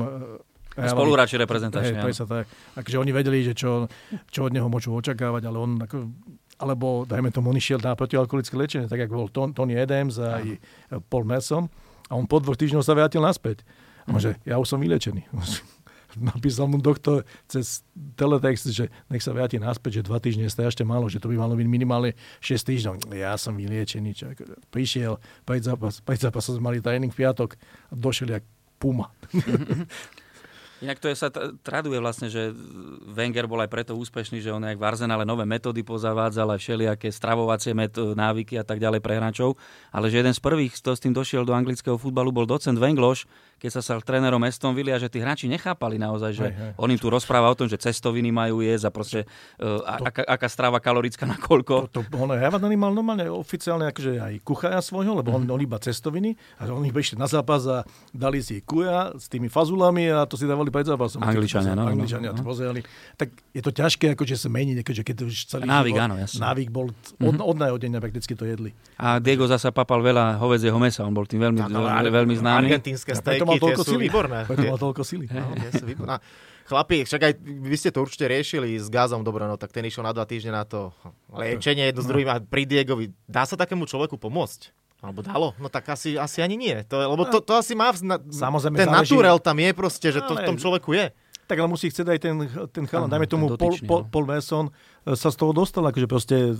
Spoluhráči reprezentačne.
Hej, sa tak. Takže oni vedeli, že čo, čo od neho môžu očakávať, ale on ako, alebo dajme tomu, on išiel na protialkoholické liečenie, tak ako bol Tony Adams a aj Paul Merson a on po dvoch týždňoch sa vrátil naspäť. A že ja už som vylečený. Napísal mu doktor cez teletext, že nech sa vráti naspäť, že dva týždne strašne málo, že to by malo byť minimálne 6 týždňov. Ja som vyliečený. Čo, prišiel, pred zápas, pred zápas mali tréning v piatok a došiel jak puma.
Inak to je, sa traduje vlastne, že Wenger bol aj preto úspešný, že on aj v Arsenale nové metódy pozavádzal, aj všelijaké stravovacie metódy, návyky a tak ďalej pre hráčov. Ale že jeden z prvých, kto s tým došiel do anglického futbalu, bol docent Wengloš, keď sa stal trénerom Aston Villa, že tí hráči nechápali naozaj, že hej, hej. on im tu rozpráva o tom, že cestoviny majú jesť a proste uh, to, aká, aká stráva kalorická na koľko.
To, to, on, Havadani mal normálne oficiálne akože aj kuchára svojho, lebo on, on iba cestoviny a oni išli na zápas a dali si kuja s tými fazulami a to si dávali pred zápasom.
Angličania, no, no,
Angličania
no.
to pozerali. Tak je to ťažké, akože sa meniť, akože keď už celý
Návyk,
život,
áno, jasne.
návyk bol, od, od najodenia prakticky to jedli.
A Diego zasa papal veľa hovedzieho mesa, on bol tým veľmi,
ale
veľmi, veľmi známy.
Argentínske
preto
tie
toľko sily.
výborné.
Preto mal toľko sily.
No. Chlapi, však aj vy ste to určite riešili s Gazom, dobre, no tak ten išiel na dva týždne na to liečenie jedno s druhým a pri Diegovi. Dá sa takému človeku pomôcť? Alebo dalo? No tak asi, asi ani nie. To lebo to, to asi má... Na,
Samozrejme,
ten
záleží-
naturel tam je proste, že to v tom človeku je.
Tak ale musí chcieť aj ten, ten chalan, dajme tomu Paul, Paul,
no.
Paul Mason e, sa z toho dostal, akože proste e,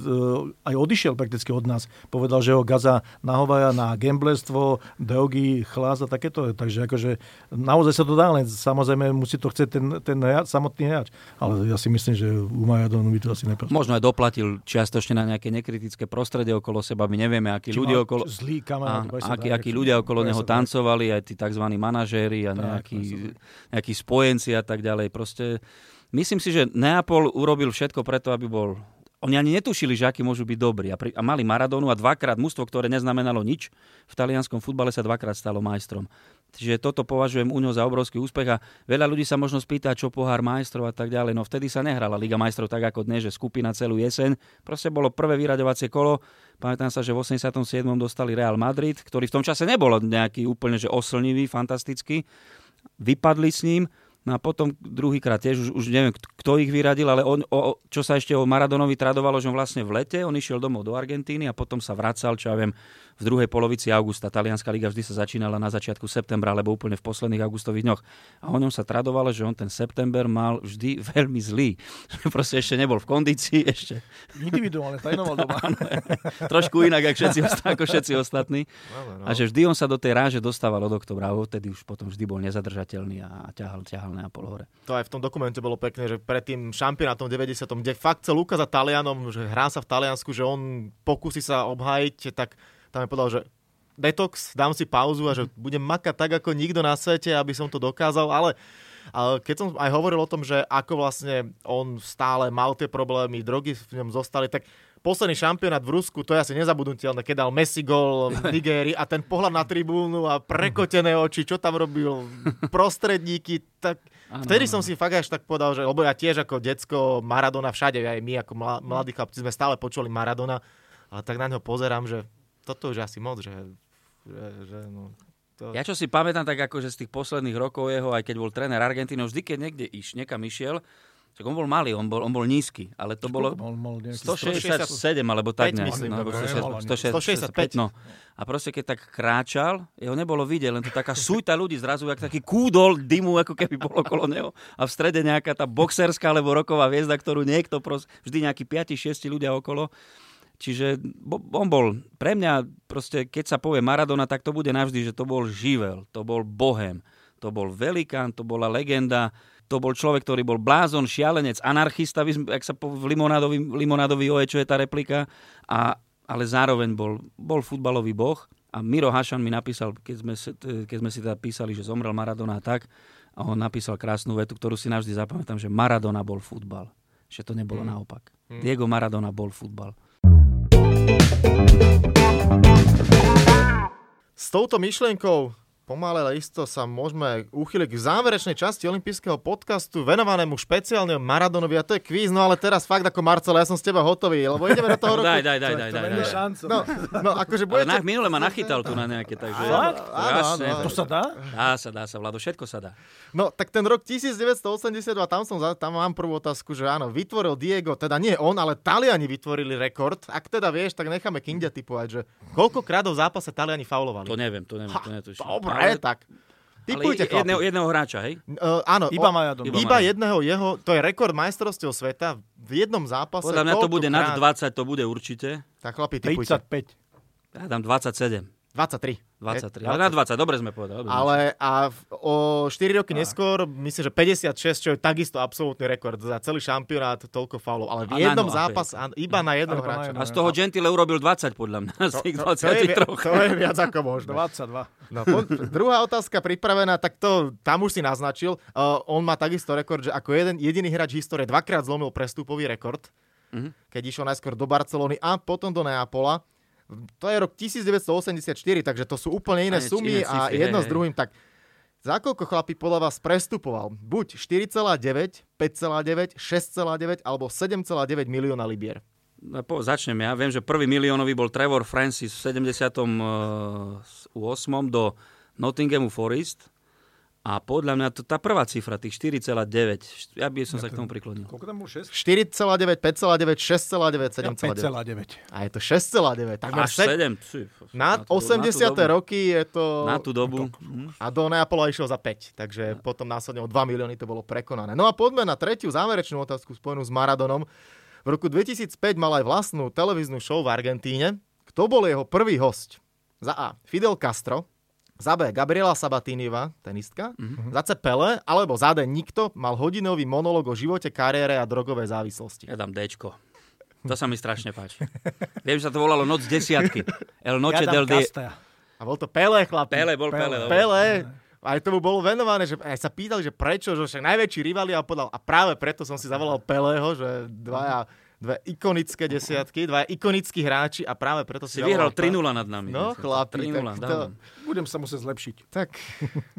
aj odišiel prakticky od nás. Povedal, že ho Gaza nahovaja na gamblerstvo, drogy, chlás a takéto. Takže akože naozaj sa to dá, len samozrejme musí to chcieť ten, ten hráč, samotný hráč. Ale ja si myslím, že u Majadonu by to asi neprospelo.
Možno aj doplatil čiastočne na nejaké nekritické prostredie okolo seba. My nevieme, akí
Či
ľudia okolo...
Zlý
A,
kamarát. presne
akí,
tak,
akí
čo-
ľudia okolo neho tancovali, aj tí tzv. manažéri a nejakí, nejakí spojenci a tak ďalej. Proste myslím si, že Neapol urobil všetko preto, aby bol... Oni ani netušili, že akí môžu byť dobrí. A, pri, a mali Maradonu a dvakrát mužstvo, ktoré neznamenalo nič. V talianskom futbale sa dvakrát stalo majstrom. Čiže toto považujem u ňo za obrovský úspech a veľa ľudí sa možno spýta, čo pohár majstrov a tak ďalej. No vtedy sa nehrala Liga majstrov tak ako dnes, že skupina celú jeseň. Proste bolo prvé vyraďovacie kolo. Pamätám sa, že v 87. dostali Real Madrid, ktorý v tom čase nebol nejaký úplne že oslnivý, fantastický. Vypadli s ním. No a potom druhýkrát tiež, už, už neviem, kt- kto ich vyradil, ale on, o- čo sa ešte o Maradonovi tradovalo, že on vlastne v lete, on išiel domov do Argentíny a potom sa vracal, čo ja viem, v druhej polovici augusta. Talianská liga vždy sa začínala na začiatku septembra, alebo úplne v posledných augustových dňoch. A o ňom sa tradovalo, že on ten september mal vždy veľmi zlý. Proste ešte nebol v kondícii, ešte
Individuálne, trénoval doma.
trošku inak ako všetci, ako všetci ostatní.
No.
A že vždy on sa do tej ráže dostával od oktobra, a odtedy už potom vždy bol nezadržateľný a ťahal, ťahal Neapol hore.
To aj v tom dokumente bolo pekné, že pred tým šampionátom 90. kde fakt chcel ukázať Talianom, že hrá sa v Taliansku, že on pokusí sa obhájiť, tak tam je povedal, že detox, dám si pauzu a že budem makať tak ako nikto na svete, aby som to dokázal, ale ale keď som aj hovoril o tom, že ako vlastne on stále mal tie problémy, drogy v ňom zostali, tak posledný šampionát v Rusku, to je asi nezabudnutelné, keď dal Messi gol v Nigérii a ten pohľad na tribúnu a prekotené oči, čo tam robil, prostredníky, tak vtedy som si fakt až tak povedal, že lebo ja tiež ako decko Maradona všade, aj my ako mla- mladí chlapci sme stále počuli Maradona, ale tak na ňo pozerám, že toto už je asi moc, že, že, že no, to...
Ja čo si pamätám, tak akože z tých posledných rokov jeho, aj keď bol tréner Argentíny, vždy keď niekde iš, niekam išiel, tak on bol malý, on bol, on bol nízky, ale to bolo
mal nejaký
167 alebo tak
5
nejak.
myslím,
no, alebo
dobre, 165.
165, no. A proste keď tak kráčal, jeho nebolo vidieť, len to taká sújta ľudí zrazu, jak taký kúdol dymu, ako keby bolo okolo neho. A v strede nejaká tá boxerská alebo roková hviezda, ktorú niekto, pros, vždy nejakí 5-6 ľudia okolo. Čiže on bol, pre mňa proste, keď sa povie Maradona, tak to bude navždy, že to bol živel, to bol bohem, to bol velikán, to bola legenda, to bol človek, ktorý bol blázon, šialenec, anarchista, jak sa po, v limonádový, limonádový oje, čo je tá replika, a, ale zároveň bol, bol futbalový boh. A Miro Hašan mi napísal, keď sme, si- keď sme si teda písali, že zomrel Maradona a tak, a on napísal krásnu vetu, ktorú si navždy zapamätám, že Maradona bol futbal. Že to nebolo
Mm.
naopak. Diego Maradona bol futbal.
S touto myšlienkou pomalé ale isto sa môžeme uchyliť k záverečnej časti olympijského podcastu venovanému špeciálne Maradonovi a to je kvíz, no ale teraz fakt ako Marcel, ja som s teba hotový, lebo ideme do toho roku.
Daj, daj, daj, daj, daj. daj.
No, no akože
Ale
budete...
na, minule ma nachytal tu na nejaké, takže...
Fakt? Áno,
Jasne,
áno, áno.
To sa dá?
Dá sa, dá sa, Vlado, všetko sa dá.
No, tak ten rok 1982, tam, som, za- tam mám prvú otázku, že áno, vytvoril Diego, teda nie on, ale Taliani vytvorili rekord. Ak teda vieš, tak necháme Kindia typovať, že koľkokrát v zápase Taliani faulovali.
To neviem, to neviem, to netuším.
Dobre,
ale,
tak.
ale
Typujte, chlapi.
jedného, jedného hráča, hej?
Uh, áno,
Iba
o-
Majadon.
Iba
jedného jeho, to je rekord majstrovstiev sveta v jednom zápase.
Podľa mňa to bude nad
koľkokrát-
20, to bude určite.
Tak chlapi, typujte.
35.
Ja dám 27.
23.
23. Ale na 20, dobre sme povedali. dobre.
Ale a v, o 4 roky neskôr, myslím, že 56, čo je takisto absolútny rekord za celý šampionát, toľko faulov. Ale v
A na
jednom
a
zápase, iba na
na
hráča.
A z toho Gentile urobil 20, podľa mňa, z tých
To, to, je, vi-
23.
to je viac ako možno.
22.
No, po, druhá otázka pripravená, tak to tam už si naznačil. Uh, on má takisto rekord, že ako jeden, jediný hráč histórie dvakrát zlomil prestupový rekord,
Mhm.
keď išiel najskôr do Barcelony a potom do Neapola. To je rok 1984, takže to sú úplne iné sumy a jedno s druhým. Tak Za koľko chlapí podľa vás prestupoval? Buď 4,9, 5,9, 6,9 alebo 7,9 milióna libier.
No, po, začnem ja. Viem, že prvý miliónový bol Trevor Francis v 78. do Nottinghamu Forest a podľa mňa to, tá prvá cifra, tých 4,9, ja by som ja sa k tomu priklonil.
Koľko tam bol 6?
4,9, 5,9, 6,9, 7,9.
Ja 5,9.
A je to 6,9.
Takmer Až 7.
Na, na 80. Na roky je to...
Na tú dobu.
A do Neapola išiel za 5, takže ja. potom následne o 2 milióny to bolo prekonané. No a poďme na tretiu záverečnú otázku spojenú s Maradonom. V roku 2005 mal aj vlastnú televíznu show v Argentíne. Kto bol jeho prvý host? Za A. Fidel Castro, za B. Gabriela Sabatíniva, tenistka. Mm-hmm. Za C. Pele, alebo za D. Nikto mal hodinový monolog o živote, kariére a drogovej závislosti.
Ja dám Dčko. To sa mi strašne páči. Viem, že sa to volalo Noc desiatky. El Noche ja del Di...
A bol to Pele, chlapi.
Pele, bol Pele.
Pele. Pele. Aj tomu bolo venované, že aj sa pýtali, že prečo, že však najväčší rivali a podal. A práve preto som si zavolal Peleho, že dvaja dve ikonické desiatky, dva ikonickí hráči a práve preto si...
Si vyhral 3-0 nad nami.
No, chlapi,
3-0, to...
Budem sa musieť zlepšiť.
Tak.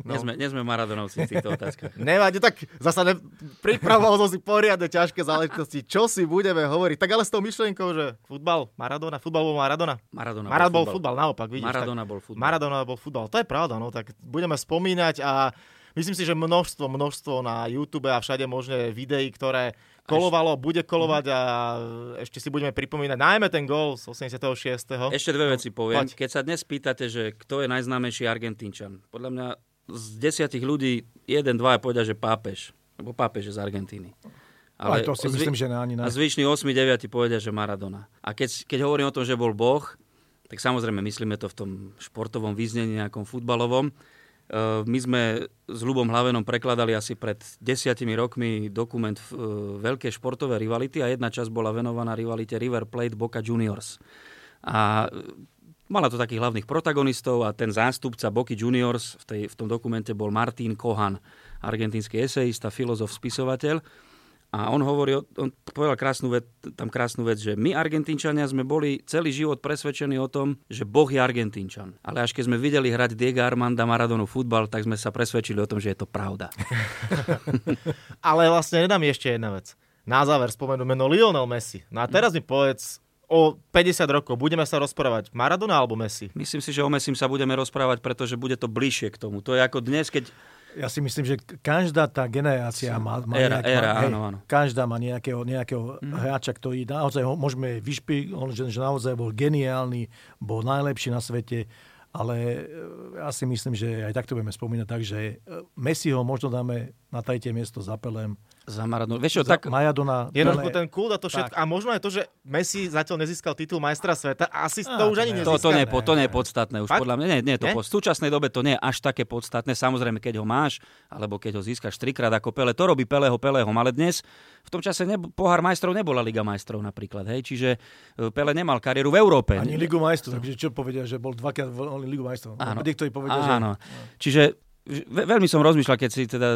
No. Nie, sme, nie sme maradonovci v týchto otázkach.
Nevadí, tak zasa ne, pripravoval som si poriadne ťažké záležitosti. Čo si budeme hovoriť? Tak ale s tou myšlienkou, že futbal, Maradona, futbal bol Maradona.
Maradona
Marad
bol,
bol futbal, naopak, vidíš.
Maradona
tak,
bol futbal.
Maradona bol futbal, to je pravda, no tak budeme spomínať a myslím si, že množstvo, množstvo na YouTube a všade možné videí, ktoré kolovalo, bude kolovať a ešte si budeme pripomínať najmä ten gol z 86.
Ešte dve veci poviem. Keď sa dnes pýtate, že kto je najznámejší Argentínčan, podľa mňa z desiatich ľudí jeden, dva povedia, že pápež. Lebo pápež je z Argentíny.
Ale, Ale to si myslím, že ani
A zvyšní 8, 9 povedia, že Maradona. A keď, keď hovorím o tom, že bol Boh, tak samozrejme myslíme to v tom športovom význení, nejakom futbalovom. Eh, my sme s Ľubom Hlavenom prekladali asi pred desiatimi rokmi dokument eh, veľké športové rivality a jedna časť bola venovaná rivalite River Plate Boca Juniors. A eh, mala to takých hlavných protagonistov a ten zástupca Boca Juniors v, tej, v tom dokumente bol Martin Kohan, argentínsky eseista, filozof, spisovateľ. A on hovorí, on povedal krásnu vec, tam krásnu vec, že my Argentínčania sme boli celý život presvedčení o tom, že Boh je Argentínčan. Ale až keď sme videli hrať Diego Armanda Maradonu futbal, tak sme sa presvedčili o tom, že je to pravda.
Ale vlastne nedám ešte jedna vec. Na záver spomenú meno Lionel Messi. No a teraz mi povedz, o 50 rokov budeme sa rozprávať Maradona alebo Messi?
Myslím si, že o Messi sa budeme rozprávať, pretože bude to bližšie k tomu. To je ako dnes, keď
ja si myslím, že každá tá generácia má, má
era,
nejaké,
era, hej, áno, áno.
každá má nejakého, nejakého mm. hráča, ktorý naozaj ho môžeme vyšpiť, on, že, že naozaj bol geniálny, bol najlepší na svete, ale e, ja si myslím, že aj takto budeme spomínať tak, že e, Messi ho možno dáme na tretie miesto za Pelem,
za Maradona. Vieš čo, tak...
Maradona.
Jednoducho ten kult a to všetko. Tak. A možno aj to, že Messi zatiaľ nezískal titul majstra sveta. Asi a, to už ani nezískal.
To, to, nie, to nie je podstatné. Už podľa mňa nie, nie, to nie? Po, v súčasnej dobe to nie je až také podstatné. Samozrejme, keď ho máš, alebo keď ho získaš trikrát ako Pele, to robí Peleho Peleho. Ale dnes, v tom čase nebo, pohár majstrov nebola Liga majstrov napríklad. Hej? Čiže e, Pele nemal kariéru v Európe.
Ani Ligu majstrov. Takže čo povedia, že bol dvakrát v Ligu majstrov. Áno. Niektorí povedia,
Áno. Že... Čiže veľmi som rozmýšľal, keď si teda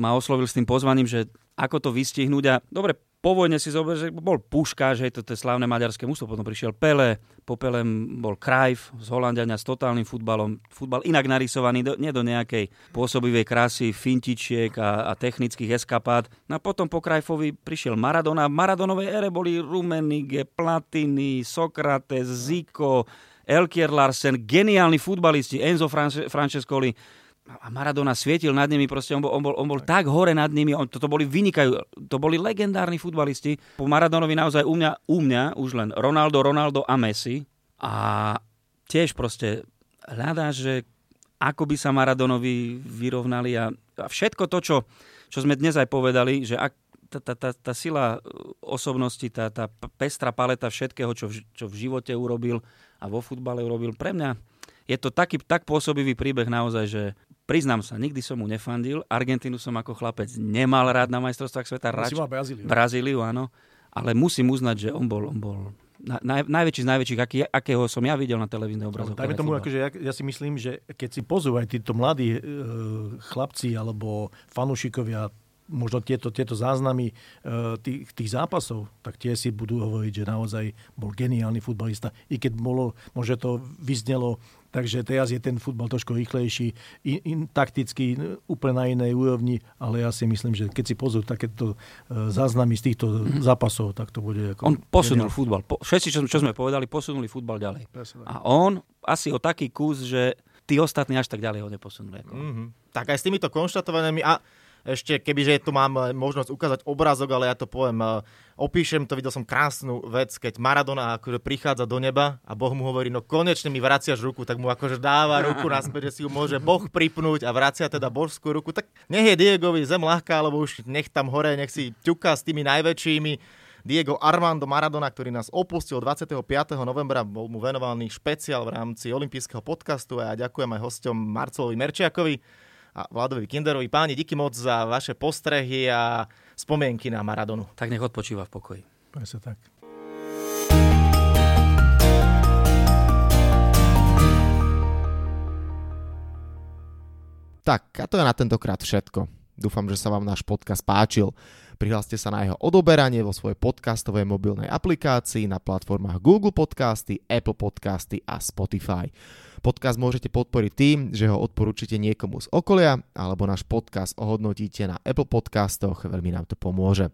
ma oslovil s tým pozvaním, že ako to vystihnúť a dobre, po vojne si zober, že bol Puška, že to, to je slávne maďarské mústvo, potom prišiel Pele, po Pele bol Krajf z Holandiania s totálnym futbalom, futbal inak narysovaný, do, nie do nejakej pôsobivej krásy, fintičiek a, a technických eskapát. No a potom po Krajfovi prišiel Maradona. V Maradonovej ére boli Rumenige, Platiny, Sokrates, Zico, Elkier Larsen, geniálni futbalisti, Enzo Francescoli, a Maradona svietil nad nimi, proste on bol, on bol, on bol tak hore nad nimi, on, to, to boli vynikajú, to boli legendárni futbalisti. Po Maradonovi naozaj u mňa, u mňa už len Ronaldo, Ronaldo a Messi a tiež proste hľadá, že ako by sa Maradonovi vyrovnali a, a všetko to, čo, čo sme dnes aj povedali, že ak tá, tá, tá, tá sila osobnosti, tá, tá pestrá paleta všetkého, čo v, čo v živote urobil a vo futbale urobil, pre mňa je to taký, tak pôsobivý príbeh naozaj, že Priznám sa, nikdy som mu nefandil. Argentínu som ako chlapec nemal rád na majstrovstvách sveta.
Rač... Brazíliu.
Brazíliu, áno. Ale musím uznať, že on bol, on bol naj, najväčší z najväčších, aký, akého som ja videl na televíznej obrazovke.
Dajme tomu, akože ja, ja si myslím, že keď si pozú aj títo mladí e, chlapci alebo fanúšikovia možno tieto, tieto záznamy e, tých, tých zápasov, tak tie si budú hovoriť, že naozaj bol geniálny futbalista. I keď bolo, možno to vyznelo takže teraz je ten futbal trošku rýchlejší, in, in, takticky, úplne na inej úrovni, ale ja si myslím, že keď si pozrú takéto e, záznamy z týchto zápasov, tak to bude... Ako,
on posunul futbal. Po, všetci, čo, čo sme povedali, posunuli futbal ďalej. A on asi o taký kus, že tí ostatní až tak ďalej ho neposunuli. Ako.
Mm-hmm. Tak aj s týmito konštatovaniami a ešte, kebyže tu mám eh, možnosť ukázať obrázok, ale ja to poviem, eh, opíšem to, videl som krásnu vec, keď Maradona akože prichádza do neba a Boh mu hovorí, no konečne mi vraciaš ruku, tak mu akože dáva ruku naspäť, že si ju môže Boh pripnúť a vracia teda božskú ruku, tak nech je Diegovi zem ľahká, alebo už nech tam hore, nech si ťuká s tými najväčšími. Diego Armando Maradona, ktorý nás opustil 25. novembra, bol mu venovaný špeciál v rámci olympijského podcastu a ja ďakujem aj hostom Marcelovi Merčiakovi a Vladovi Kinderovi. Páni, díky moc za vaše postrehy a spomienky na Maradonu.
Tak nech odpočíva v pokoji.
Presne tak.
Tak, a to je na tentokrát všetko. Dúfam, že sa vám náš podcast páčil. Prihláste sa na jeho odoberanie vo svojej podcastovej mobilnej aplikácii na platformách Google Podcasty, Apple Podcasty a Spotify. Podcast môžete podporiť tým, že ho odporúčite niekomu z okolia, alebo náš podcast ohodnotíte na Apple Podcastoch, veľmi nám to pomôže.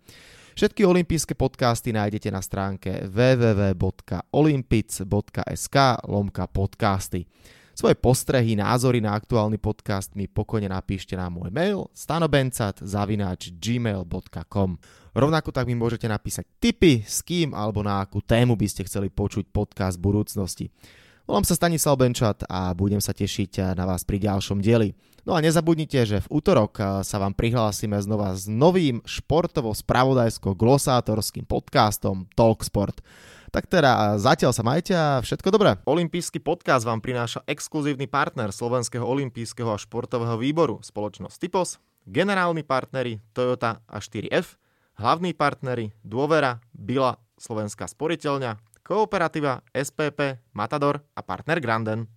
Všetky olympijské podcasty nájdete na stránke www.olympic.sk lomka podcasty. Svoje postrehy, názory na aktuálny podcast mi pokojne napíšte na môj mail stanobencat.gmail.com Rovnako tak mi môžete napísať tipy, s kým alebo na akú tému by ste chceli počuť podcast v budúcnosti. Volám sa Stanislav Benčat a budem sa tešiť na vás pri ďalšom dieli. No a nezabudnite, že v útorok sa vám prihlásime znova s novým športovo-spravodajsko-glosátorským podcastom Talksport. Tak teda zatiaľ sa majte a všetko dobré. Olympijský podcast vám prináša exkluzívny partner Slovenského olympijského a športového výboru spoločnosť Typos, generálni partneri Toyota a 4F, hlavní partneri Dôvera, Bila, Slovenská sporiteľňa, Kooperativa, SPP, Matador a partner Granden.